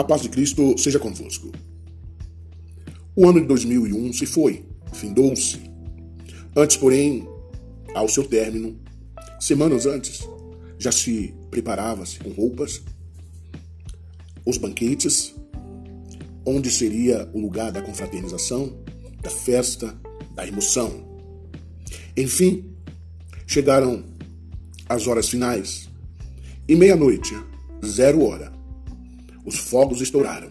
A paz de Cristo seja convosco. O ano de 2001 se foi, findou-se. Antes, porém, ao seu término, semanas antes, já se preparava-se com roupas, os banquetes, onde seria o lugar da confraternização, da festa, da emoção. Enfim, chegaram as horas finais e meia-noite, zero hora, os fogos estouraram.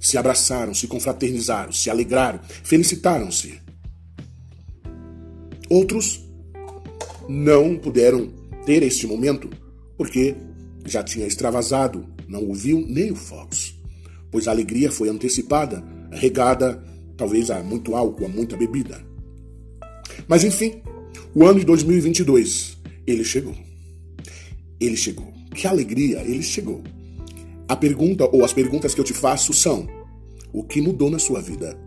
Se abraçaram, se confraternizaram, se alegraram, felicitaram-se. Outros não puderam ter este momento porque já tinha extravasado, não ouviu nem o fogos, pois a alegria foi antecipada, regada talvez a muito álcool, a muita bebida. Mas enfim, o ano de 2022, ele chegou. Ele chegou. Que alegria, ele chegou. A pergunta ou as perguntas que eu te faço são: o que mudou na sua vida?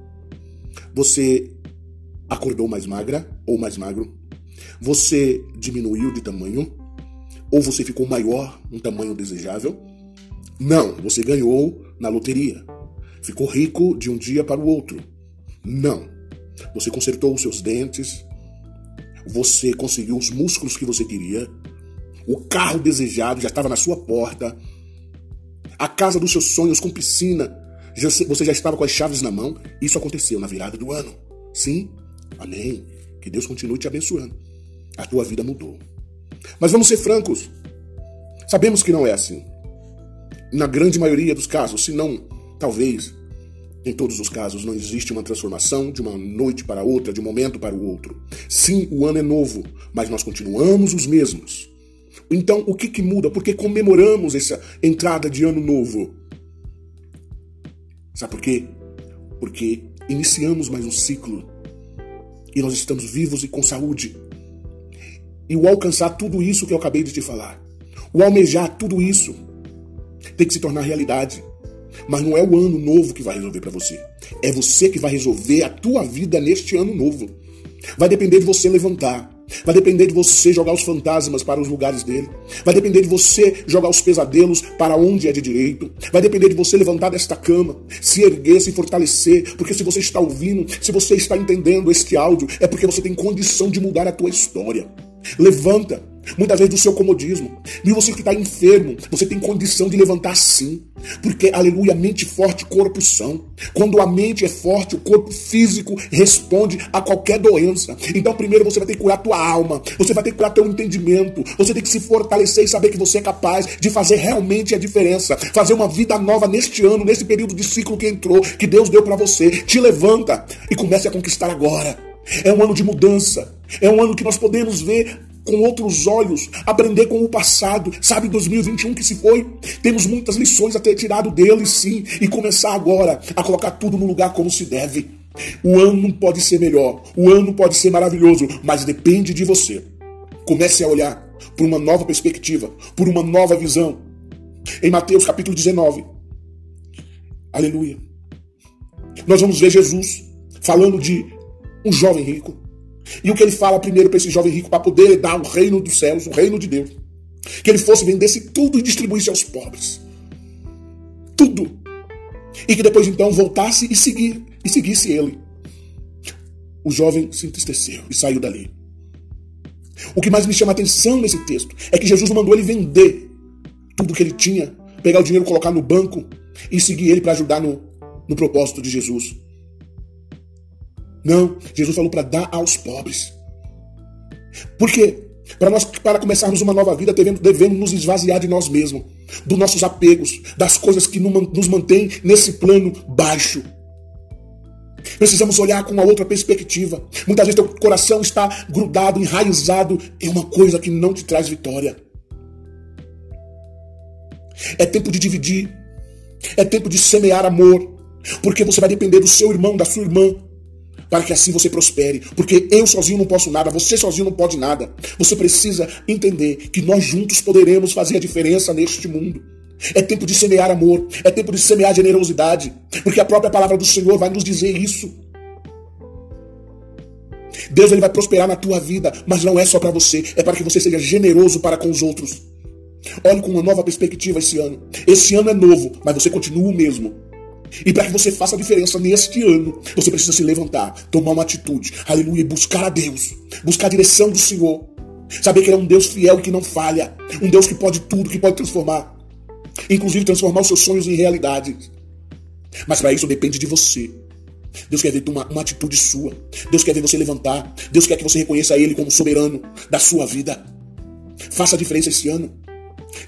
Você acordou mais magra ou mais magro? Você diminuiu de tamanho? Ou você ficou maior, um tamanho desejável? Não, você ganhou na loteria. Ficou rico de um dia para o outro. Não. Você consertou os seus dentes. Você conseguiu os músculos que você queria. O carro desejado já estava na sua porta. A casa dos seus sonhos com piscina. Você já estava com as chaves na mão. Isso aconteceu na virada do ano. Sim? Amém. Que Deus continue te abençoando. A tua vida mudou. Mas vamos ser francos. Sabemos que não é assim. Na grande maioria dos casos, se não, talvez, em todos os casos, não existe uma transformação de uma noite para outra, de um momento para o outro. Sim, o ano é novo, mas nós continuamos os mesmos. Então, o que, que muda? Por que comemoramos essa entrada de ano novo? Sabe por quê? Porque iniciamos mais um ciclo e nós estamos vivos e com saúde. E o alcançar tudo isso que eu acabei de te falar, o almejar tudo isso, tem que se tornar realidade. Mas não é o ano novo que vai resolver para você. É você que vai resolver a tua vida neste ano novo. Vai depender de você levantar. Vai depender de você jogar os fantasmas para os lugares dele. Vai depender de você jogar os pesadelos para onde é de direito. Vai depender de você levantar desta cama, se erguer, se fortalecer. Porque se você está ouvindo, se você está entendendo este áudio, é porque você tem condição de mudar a tua história. Levanta, muitas vezes do seu comodismo. E você que está enfermo, você tem condição de levantar sim. Porque, aleluia, mente forte, corpo são. Quando a mente é forte, o corpo físico responde a qualquer doença. Então, primeiro você vai ter que curar tua alma, você vai ter que curar teu entendimento, você tem que se fortalecer e saber que você é capaz de fazer realmente a diferença. Fazer uma vida nova neste ano, nesse período de ciclo que entrou, que Deus deu para você. Te levanta e comece a conquistar agora. É um ano de mudança. É um ano que nós podemos ver com outros olhos, aprender com o passado. Sabe 2021 que se foi? Temos muitas lições a ter tirado dele, sim, e começar agora a colocar tudo no lugar como se deve. O ano pode ser melhor, o ano pode ser maravilhoso, mas depende de você. Comece a olhar por uma nova perspectiva, por uma nova visão. Em Mateus capítulo 19, aleluia, nós vamos ver Jesus falando de um jovem rico. E o que ele fala primeiro para esse jovem rico, para poder dar o reino dos céus, o reino de Deus. Que ele fosse, vendesse tudo e distribuísse aos pobres. Tudo. E que depois então voltasse e, seguir, e seguisse ele. O jovem se entristeceu e saiu dali. O que mais me chama a atenção nesse texto é que Jesus mandou ele vender tudo que ele tinha, pegar o dinheiro, colocar no banco e seguir ele para ajudar no, no propósito de Jesus. Não, Jesus falou para dar aos pobres. Por quê? Para nós, para começarmos uma nova vida, devemos, devemos nos esvaziar de nós mesmos, dos nossos apegos, das coisas que nos mantêm nesse plano baixo. Precisamos olhar com uma outra perspectiva. Muitas vezes teu coração está grudado, enraizado em uma coisa que não te traz vitória. É tempo de dividir. É tempo de semear amor. Porque você vai depender do seu irmão, da sua irmã, para que assim você prospere. Porque eu sozinho não posso nada, você sozinho não pode nada. Você precisa entender que nós juntos poderemos fazer a diferença neste mundo. É tempo de semear amor, é tempo de semear generosidade, porque a própria palavra do Senhor vai nos dizer isso. Deus ele vai prosperar na tua vida, mas não é só para você, é para que você seja generoso para com os outros. Olhe com uma nova perspectiva esse ano. Esse ano é novo, mas você continua o mesmo. E para que você faça a diferença neste ano, você precisa se levantar, tomar uma atitude, aleluia, buscar a Deus, buscar a direção do Senhor. Saber que Ele é um Deus fiel e que não falha, um Deus que pode tudo, que pode transformar, inclusive transformar os seus sonhos em realidade. Mas para isso depende de você. Deus quer ver uma, uma atitude sua. Deus quer ver você levantar. Deus quer que você reconheça Ele como soberano da sua vida. Faça a diferença esse ano.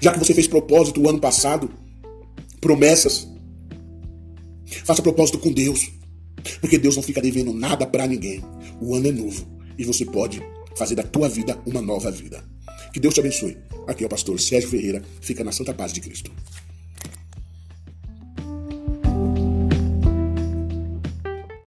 Já que você fez propósito o ano passado, promessas, faça propósito com Deus. Porque Deus não fica devendo nada para ninguém. O ano é novo e você pode fazer da tua vida uma nova vida. Que Deus te abençoe. Aqui é o pastor Sérgio Ferreira. Fica na santa paz de Cristo.